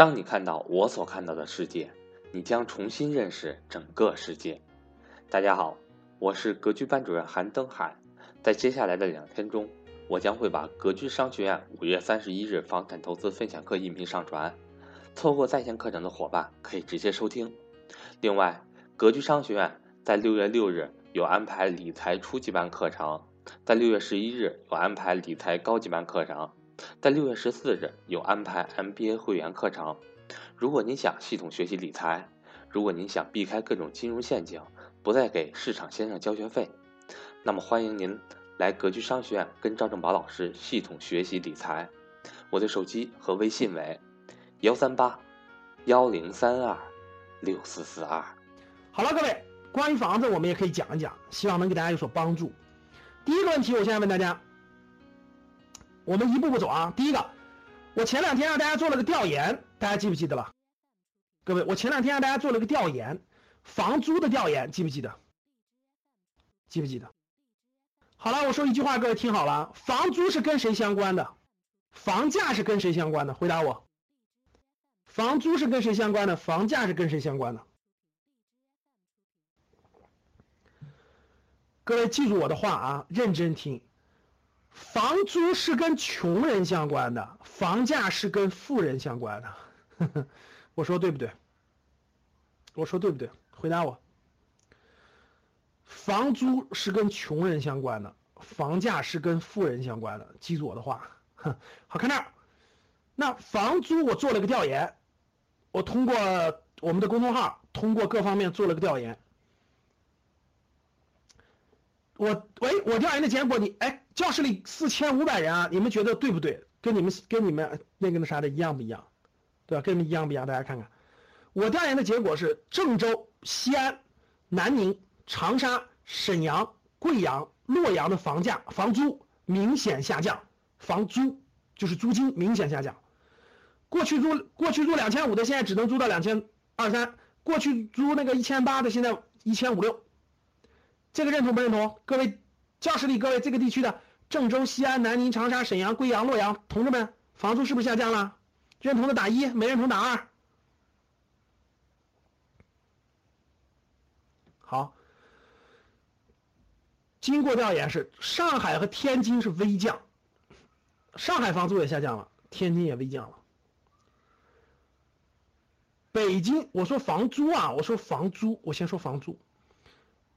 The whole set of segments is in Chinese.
当你看到我所看到的世界，你将重新认识整个世界。大家好，我是格局班主任韩登海。在接下来的两天中，我将会把格局商学院五月三十一日房产投资分享课音频上传，错过在线课程的伙伴可以直接收听。另外，格局商学院在六月六日有安排理财初级班课程，在六月十一日有安排理财高级班课程。在六月十四日有安排 MBA 会员课程。如果您想系统学习理财，如果您想避开各种金融陷阱，不再给市场先生交学费，那么欢迎您来格局商学院跟赵正宝老师系统学习理财。我的手机和微信为幺三八幺零三二六四四二。好了，各位，关于房子我们也可以讲一讲，希望能给大家有所帮助。第一个问题，我现在问大家。我们一步步走啊！第一个，我前两天让大家做了个调研，大家记不记得了？各位，我前两天让大家做了个调研，房租的调研，记不记得？记不记得？好了，我说一句话，各位听好了，房租是跟谁相关的？房价是跟谁相关的？回答我。房租是跟谁相关的？房价是跟谁相关的？各位记住我的话啊，认真听。房租是跟穷人相关的，房价是跟富人相关的。我说对不对？我说对不对？回答我。房租是跟穷人相关的，房价是跟富人相关的。记住我的话。好看这儿。那房租我做了个调研，我通过我们的公众号，通过各方面做了个调研。我喂，我调研的结果，你哎。教室里四千五百人啊，你们觉得对不对？跟你们跟你们那个那啥的一样不一样？对吧？跟你们一样不一样？大家看看，我调研的结果是郑州、西安、南宁、长沙、沈阳、贵阳、洛阳的房价、房租明显下降，房租就是租金明显下降。过去租过去租两千五的，现在只能租到两千二三；过去租那个一千八的，现在一千五六。这个认同不认同？各位教室里各位这个地区的。郑州、西安、南宁、长沙、沈阳、贵阳、洛阳，同志们，房租是不是下降了？认同的打一，没认同打二。好，经过调研是上海和天津是微降，上海房租也下降了，天津也微降了。北京，我说房租啊，我说房租，我先说房租。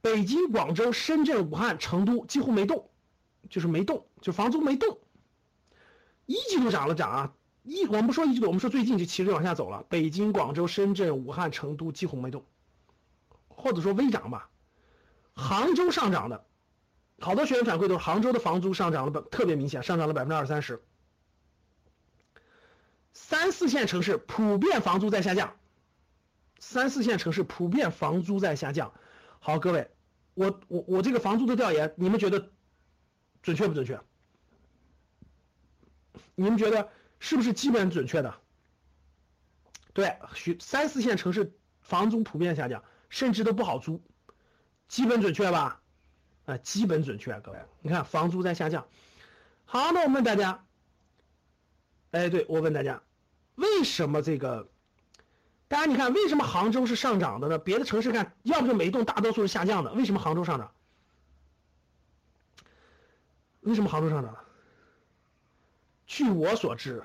北京、广州、深圳、武汉、成都几乎没动。就是没动，就房租没动。一季度涨了涨啊，一我们不说一季度，我们说最近就其实往下走了。北京、广州、深圳、武汉、成都几乎没动，或者说微涨吧。杭州上涨的，好多学员反馈都是杭州的房租上涨了，特别明显，上涨了百分之二三十。三四线城市普遍房租在下降，三四线城市普遍房租在下降。好，各位，我我我这个房租的调研，你们觉得？准确不准确？你们觉得是不是基本准确的？对，许三四线城市房租普遍下降，甚至都不好租，基本准确吧？啊，基本准确，各位，你看房租在下降。好，那我问大家，哎，对我问大家，为什么这个？大家你看，为什么杭州是上涨的呢？别的城市看，要不就没动，大多数是下降的。为什么杭州上涨？为什么杭州上涨？据我所知，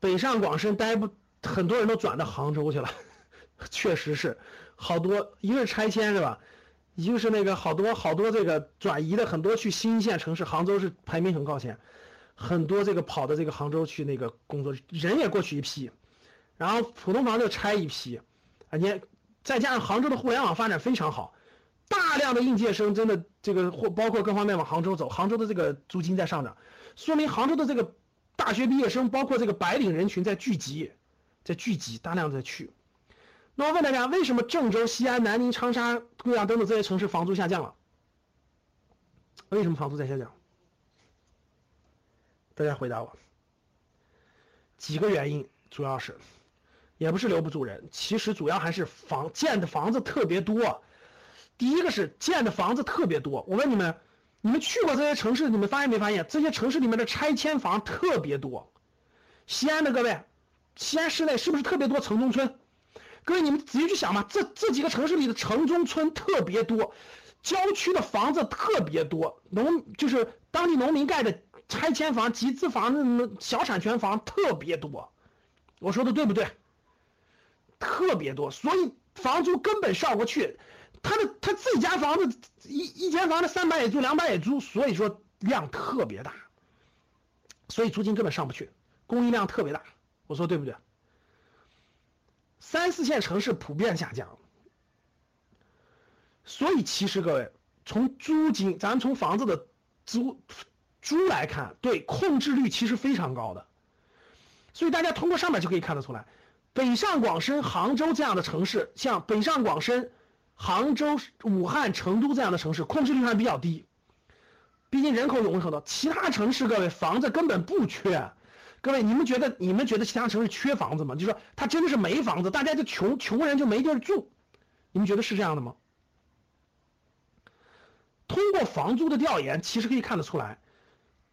北上广深待不很多人都转到杭州去了，确实是好多，一个是拆迁是吧？一个是那个好多好多这个转移的很多去新一线城市，杭州是排名很靠前，很多这个跑的这个杭州去那个工作人也过去一批，然后普通房就拆一批，啊，你再加上杭州的互联网发展非常好。大量的应届生真的这个或包括各方面往杭州走，杭州的这个租金在上涨，说明杭州的这个大学毕业生，包括这个白领人群在聚集，在聚集，大量在去。那我问大家，为什么郑州、西安、南宁、长沙、贵阳等等这些城市房租下降了？为什么房租在下降？大家回答我。几个原因，主要是，也不是留不住人，其实主要还是房建的房子特别多。第一个是建的房子特别多，我问你们，你们去过这些城市，你们发现没发现这些城市里面的拆迁房特别多？西安的各位，西安市内是不是特别多城中村？各位，你们仔细去想吧，这这几个城市里的城中村特别多，郊区的房子特别多，农就是当地农民盖的拆迁房、集资房、那么小产权房特别多。我说的对不对？特别多，所以房租根本上不去。他的他自己家房子一一间房子三百也租，两百也租，所以说量特别大，所以租金根本上不去，供应量特别大。我说对不对？三四线城市普遍下降，所以其实各位从租金，咱们从房子的租租来看，对控制率其实非常高的。所以大家通过上面就可以看得出来，北上广深、杭州这样的城市，像北上广深、杭州、武汉、成都这样的城市，控制率还比较低。毕竟人口涌入很多，其他城市各位房子根本不缺。各位，你们觉得你们觉得其他城市缺房子吗？就说他真的是没房子，大家就穷穷人就没地儿住，你们觉得是这样的吗？通过房租的调研，其实可以看得出来，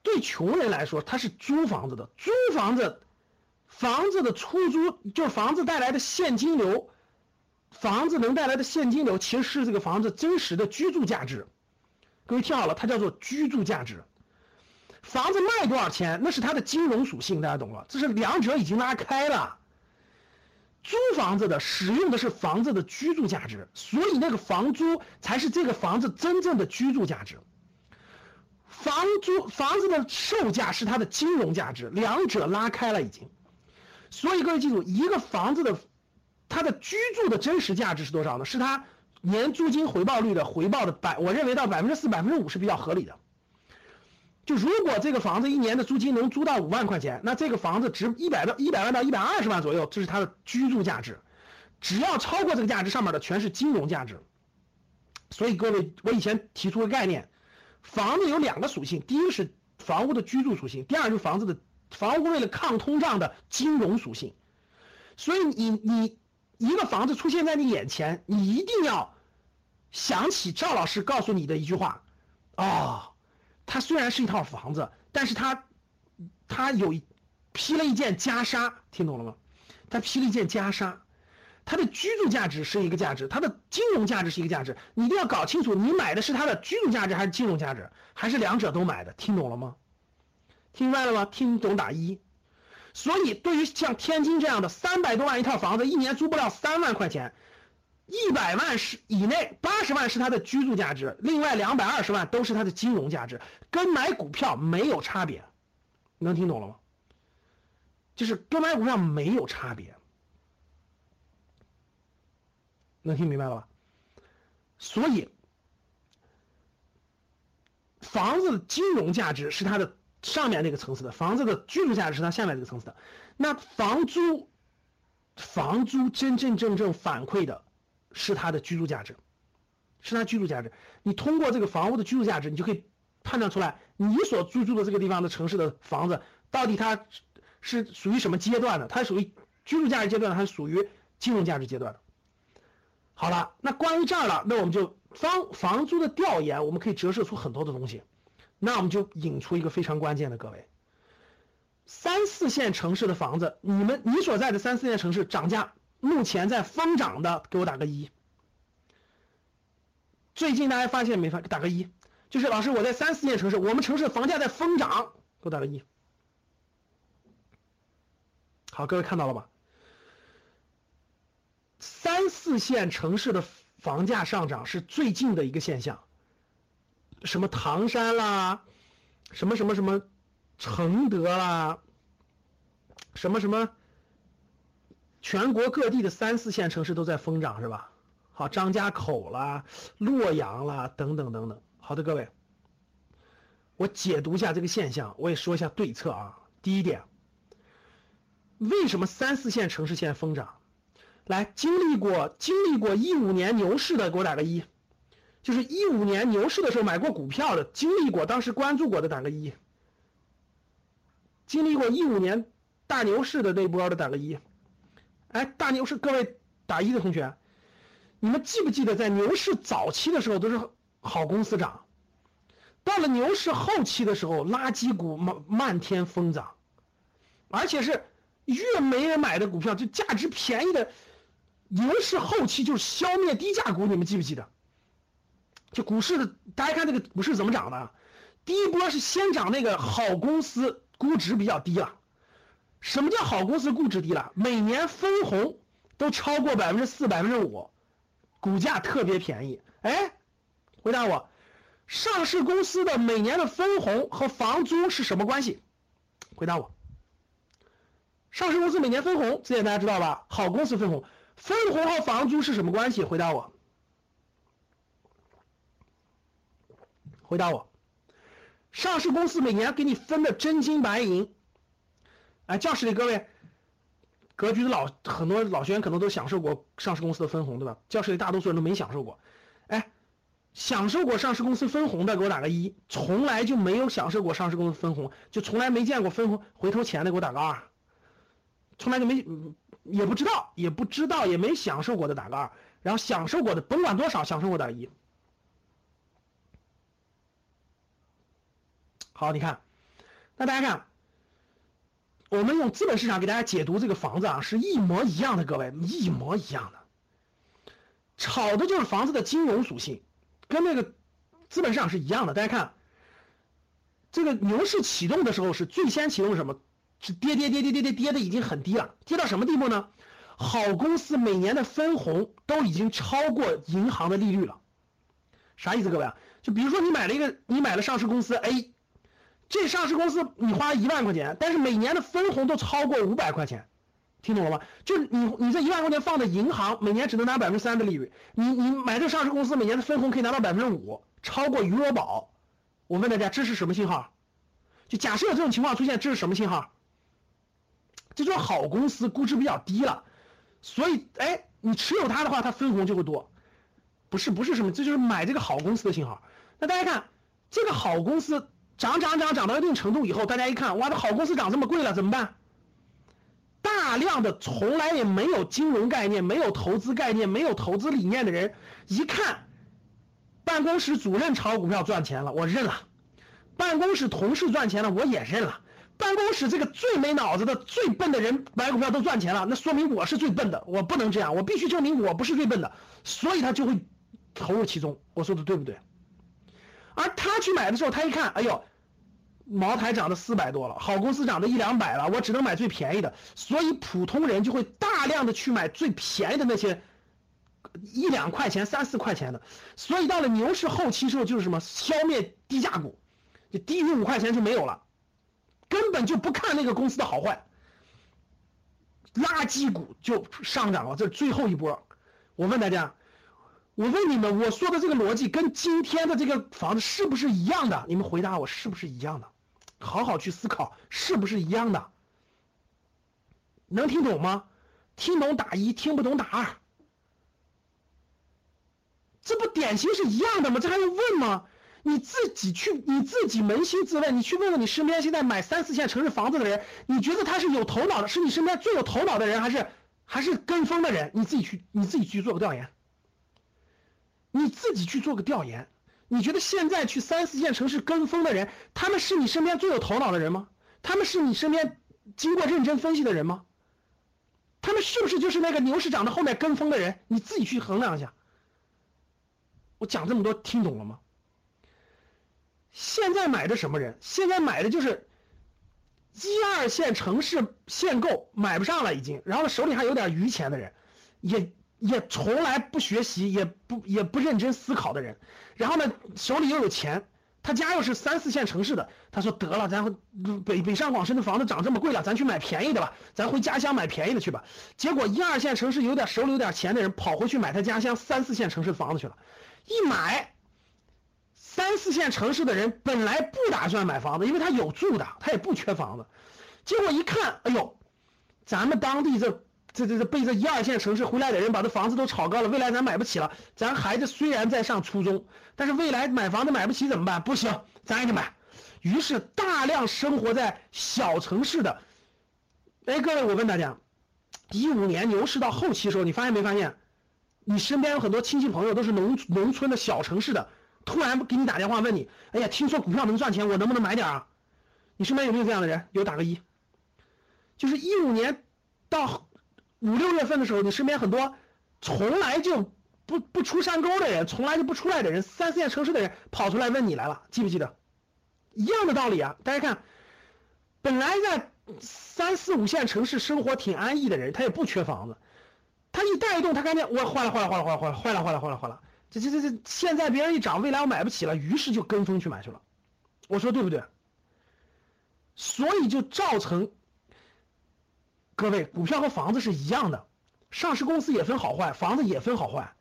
对穷人来说，他是租房子的，租房子，房子的出租就是房子带来的现金流，房子能带来的现金流，其实是这个房子真实的居住价值。各位听好了，它叫做居住价值。房子卖多少钱，那是它的金融属性，大家懂了？这是两者已经拉开了。租房子的使用的是房子的居住价值，所以那个房租才是这个房子真正的居住价值。房租房子的售价是它的金融价值，两者拉开了已经。所以各位记住，一个房子的它的居住的真实价值是多少呢？是它年租金回报率的回报的百，我认为到百分之四、百分之五是比较合理的。就如果这个房子一年的租金能租到五万块钱，那这个房子值一百到一百万到一百二十万左右，这是它的居住价值。只要超过这个价值，上面的全是金融价值。所以各位，我以前提出个概念，房子有两个属性，第一是房屋的居住属性，第二就是房子的房屋为了抗通胀的金融属性。所以你你一个房子出现在你眼前，你一定要想起赵老师告诉你的一句话啊。它虽然是一套房子，但是它，它有披了一件袈裟，听懂了吗？它披了一件袈裟，它的居住价值是一个价值，它的金融价值是一个价值，你一定要搞清楚，你买的是它的居住价值还是金融价值，还是两者都买的？听懂了吗？听明白了吗？听懂打一。所以，对于像天津这样的三百多万一套房子，一年租不了三万块钱。一百万是以内，八十万是它的居住价值，另外两百二十万都是它的金融价值，跟买股票没有差别，能听懂了吗？就是跟买股票没有差别，能听明白了吧？所以，房子的金融价值是它的上面那个层次的，房子的居住价值是它下面这个层次的，那房租，房租真真正正反馈的。是它的居住价值，是它居住价值。你通过这个房屋的居住价值，你就可以判断出来，你所居住的这个地方的城市的房子，到底它是属于什么阶段的？它属于居住价值阶段，还是属于金融价值阶段？好了，那关于这儿了，那我们就房房租的调研，我们可以折射出很多的东西。那我们就引出一个非常关键的，各位，三四线城市的房子，你们你所在的三四线城市涨价。目前在疯涨的，给我打个一。最近大家发现没发？打个一。就是老师，我在三四线城市，我们城市房价在疯涨，给我打个一。好，各位看到了吧？三四线城市的房价上涨是最近的一个现象。什么唐山啦，什么什么什么承德啦，什么什么。全国各地的三四线城市都在疯涨，是吧？好，张家口啦、洛阳啦，等等等等。好的，各位，我解读一下这个现象，我也说一下对策啊。第一点，为什么三四线城市现在疯涨？来，经历过经历过一五年牛市的，给我打个一。就是一五年牛市的时候买过股票的，经历过当时关注过的，打个一。经历过一五年大牛市的那波的，打个一。哎，大牛市，各位打一的同学，你们记不记得在牛市早期的时候都是好公司涨，到了牛市后期的时候，垃圾股漫漫天疯涨，而且是越没人买的股票，就价值便宜的，牛市后期就是消灭低价股，你们记不记得？就股市的，大家看这个股市怎么涨的？第一波是先涨那个好公司，估值比较低了。什么叫好公司估值低了？每年分红都超过百分之四、百分之五，股价特别便宜。哎，回答我，上市公司的每年的分红和房租是什么关系？回答我。上市公司每年分红，这点大家知道吧？好公司分红，分红和房租是什么关系？回答我。回答我。上市公司每年给你分的真金白银，哎，教室里各位，格局的老很多老学员可能都享受过上市公司的分红，对吧？教室里大多数人都没享受过，哎，享受过上市公司分红的给我打个一，从来就没有享受过上市公司分红，就从来没见过分红回头钱的给我打个二。从来就没，也不知道，也不知道，也没享受过的打个二，然后享受过的甭管多少，享受过打个一。好，你看，那大家看，我们用资本市场给大家解读这个房子啊，是一模一样的，各位一模一样的，炒的就是房子的金融属性，跟那个资本市场是一样的。大家看，这个牛市启动的时候是最先启动什么？是跌跌跌跌跌跌跌的已经很低了，跌到什么地步呢？好公司每年的分红都已经超过银行的利率了，啥意思，各位啊？就比如说你买了一个，你买了上市公司 A，这上市公司你花一万块钱，但是每年的分红都超过五百块钱，听懂了吗？就你你这一万块钱放在银行，每年只能拿百分之三的利率，你你买这上市公司每年的分红可以拿到百分之五，超过余额宝。我问大家，这是什么信号？就假设有这种情况出现，这是什么信号？这就是好公司估值比较低了，所以哎，你持有它的话，它分红就会多，不是不是什么，这就是买这个好公司的信号。那大家看，这个好公司涨涨涨涨到一定程度以后，大家一看，哇，这好公司涨这么贵了，怎么办？大量的从来也没有金融概念、没有投资概念、没有投资理念的人，一看办公室主任炒股票赚钱了，我认了；办公室同事赚钱了，我也认了。办公室这个最没脑子的、最笨的人买股票都赚钱了，那说明我是最笨的，我不能这样，我必须证明我不是最笨的，所以他就会投入其中。我说的对不对？而他去买的时候，他一看，哎呦，茅台涨到四百多了，好公司涨到一两百了，我只能买最便宜的，所以普通人就会大量的去买最便宜的那些一两块钱、三四块钱的，所以到了牛市后期时候，就是什么消灭低价股，就低于五块钱就没有了。根本就不看那个公司的好坏，垃圾股就上涨了，这是最后一波。我问大家，我问你们，我说的这个逻辑跟今天的这个房子是不是一样的？你们回答我，是不是一样的？好好去思考，是不是一样的？能听懂吗？听懂打一，听不懂打二。这不典型是一样的吗？这还用问吗？你自己去，你自己扪心自问，你去问问你身边现在买三四线城市房子的人，你觉得他是有头脑的，是你身边最有头脑的人，还是还是跟风的人？你自己去，你自己去做个调研。你自己去做个调研，你觉得现在去三四线城市跟风的人，他们是你身边最有头脑的人吗？他们是你身边经过认真分析的人吗？他们是不是就是那个牛市涨的后面跟风的人？你自己去衡量一下。我讲这么多，听懂了吗？现在买的什么人？现在买的就是一二线城市限购买不上了已经，然后手里还有点余钱的人，也也从来不学习，也不也不认真思考的人，然后呢手里又有钱，他家又是三四线城市的，他说得了，咱北北上广深的房子涨这么贵了，咱去买便宜的吧，咱回家乡买便宜的去吧。结果一二线城市有点手里有点钱的人跑回去买他家乡三四线城市的房子去了，一买。三四线城市的人本来不打算买房子，因为他有住的，他也不缺房子。结果一看，哎呦，咱们当地这这这这背这一二线城市回来的人把这房子都炒高了，未来咱买不起了。咱孩子虽然在上初中，但是未来买房子买不起怎么办？不行，咱也得买。于是大量生活在小城市的，哎，各位，我问大家，一五年牛市到后期的时候，你发现没发现，你身边有很多亲戚朋友都是农农村的小城市的。突然给你打电话问你，哎呀，听说股票能赚钱，我能不能买点啊？你身边有没有这样的人？有打个一。就是一五年到五六月份的时候，你身边很多从来就不不出山沟的人，从来就不出来的人，三四线城市的人跑出来问你来了，记不记得？一样的道理啊！大家看，本来在三四五线城市生活挺安逸的人，他也不缺房子，他一带动，他看见我坏了坏了坏了坏了坏了坏了坏了坏了坏了，这这这这现在别人一涨，未来我买不起了，于是就跟风去买去了。我说对不对？所以就造成。各位，股票和房子是一样的，上市公司也分好坏，房子也分好坏。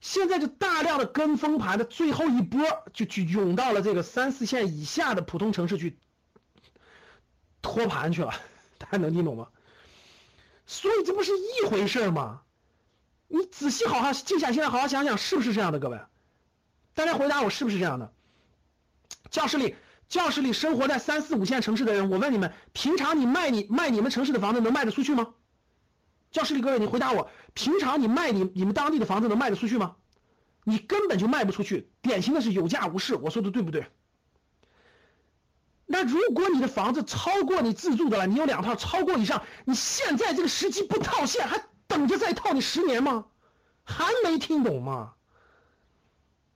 现在就大量的跟风盘的最后一波，就去涌到了这个三四线以下的普通城市去托盘去了，大家能听懂吗？所以这不是一回事吗？你仔细好好静下心来，好好想想，是不是这样的？各位，大家回答我，是不是这样的？教室里。教室里生活在三四五线城市的人，我问你们，平常你卖你卖你们城市的房子能卖得出去吗？教室里各位，你回答我，平常你卖你你们当地的房子能卖得出去吗？你根本就卖不出去，典型的是有价无市。我说的对不对？那如果你的房子超过你自住的了，你有两套超过以上，你现在这个时机不套现，还等着再套你十年吗？还没听懂吗？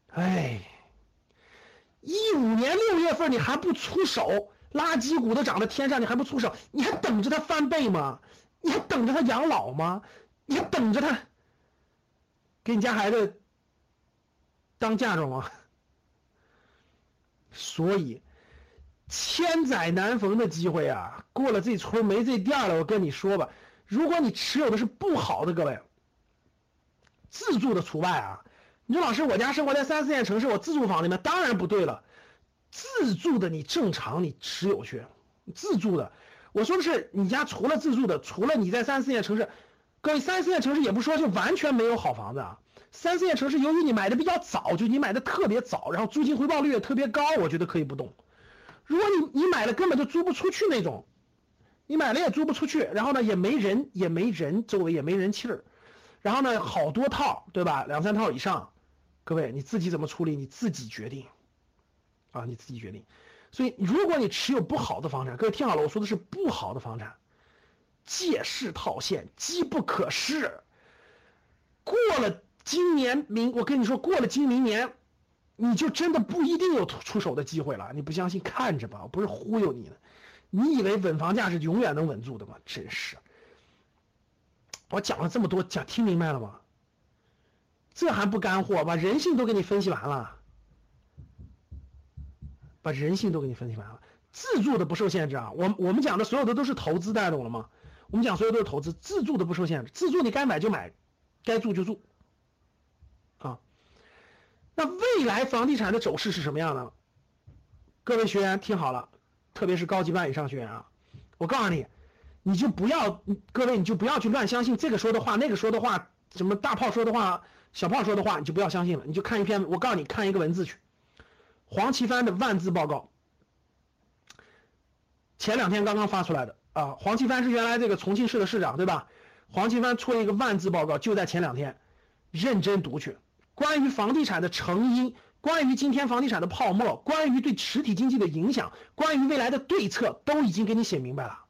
哎。一五年六月份你还不出手，垃圾股都涨到天上，你还不出手，你还等着它翻倍吗？你还等着它养老吗？你还等着它给你家孩子当嫁妆吗？所以千载难逢的机会啊，过了这村没这店了。我跟你说吧，如果你持有的是不好的，各位自住的除外啊。你说老师，我家生活在三四线城市，我自住房里面当然不对了。自住的你正常你持有去，自住的，我说的是你家除了自住的，除了你在三四线城市，各位三四线城市也不说就完全没有好房子啊。三四线城市由于你买的比较早，就你买的特别早，然后租金回报率也特别高，我觉得可以不动。如果你你买了根本就租不出去那种，你买了也租不出去，然后呢也没人也没人，周围也没人气儿，然后呢好多套对吧，两三套以上。各位，你自己怎么处理？你自己决定，啊，你自己决定。所以，如果你持有不好的房产，各位听好了，我说的是不好的房产，借势套现，机不可失。过了今年明，我跟你说，过了今明年，你就真的不一定有出手的机会了。你不相信，看着吧，我不是忽悠你的。你以为稳房价是永远能稳住的吗？真是。我讲了这么多，讲听明白了吗？这还不干货？把人性都给你分析完了，把人性都给你分析完了。自助的不受限制啊，我我们讲的所有的都是投资，大家懂了吗？我们讲所有都是投资，自助的不受限制。自助你该买就买，该住就住，啊。那未来房地产的走势是什么样的？各位学员听好了，特别是高级班以上学员啊，我告诉你，你就不要，各位你就不要去乱相信这个说的话，那个说的话，什么大炮说的话。小胖说的话你就不要相信了，你就看一篇，我告诉你看一个文字去。黄奇帆的万字报告，前两天刚刚发出来的啊。黄奇帆是原来这个重庆市的市长对吧？黄奇帆出了一个万字报告，就在前两天，认真读去。关于房地产的成因，关于今天房地产的泡沫，关于对实体经济的影响，关于未来的对策，都已经给你写明白了。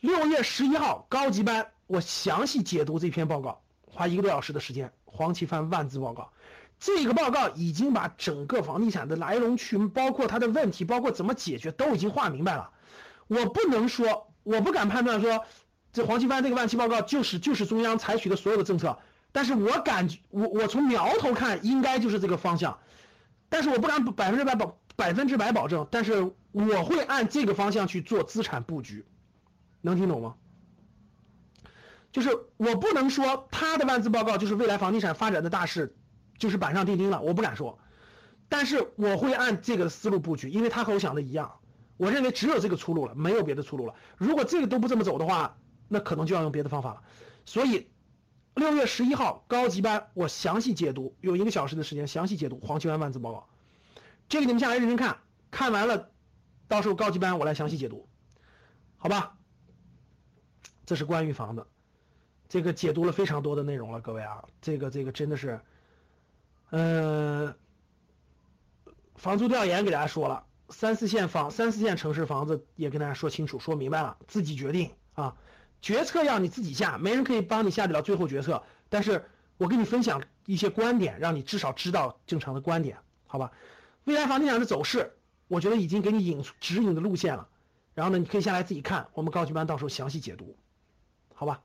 六月十一号高级班，我详细解读这篇报告。花一个多小时的时间，黄奇帆万字报告，这个报告已经把整个房地产的来龙去，包括它的问题，包括怎么解决，都已经画明白了。我不能说，我不敢判断说，这黄奇帆这个万期报告就是就是中央采取的所有的政策，但是我感觉，我我从苗头看，应该就是这个方向，但是我不敢百分之百保百分之百保证，但是我会按这个方向去做资产布局，能听懂吗？就是我不能说他的万字报告就是未来房地产发展的大势，就是板上钉钉了，我不敢说，但是我会按这个思路布局，因为他和我想的一样，我认为只有这个出路了，没有别的出路了。如果这个都不这么走的话，那可能就要用别的方法了。所以，六月十一号高级班我详细解读，用一个小时的时间详细解读黄奇帆万字报告，这个你们下来认真看，看完了，到时候高级班我来详细解读，好吧？这是关于房子。这个解读了非常多的内容了，各位啊，这个这个真的是，呃，房租调研给大家说了，三四线房、三四线城市房子也跟大家说清楚、说明白了，自己决定啊。决策要你自己下，没人可以帮你下得了最后决策。但是我跟你分享一些观点，让你至少知道正常的观点，好吧？未来房地产的走势，我觉得已经给你引指引的路线了。然后呢，你可以下来自己看，我们高级班到时候详细解读，好吧？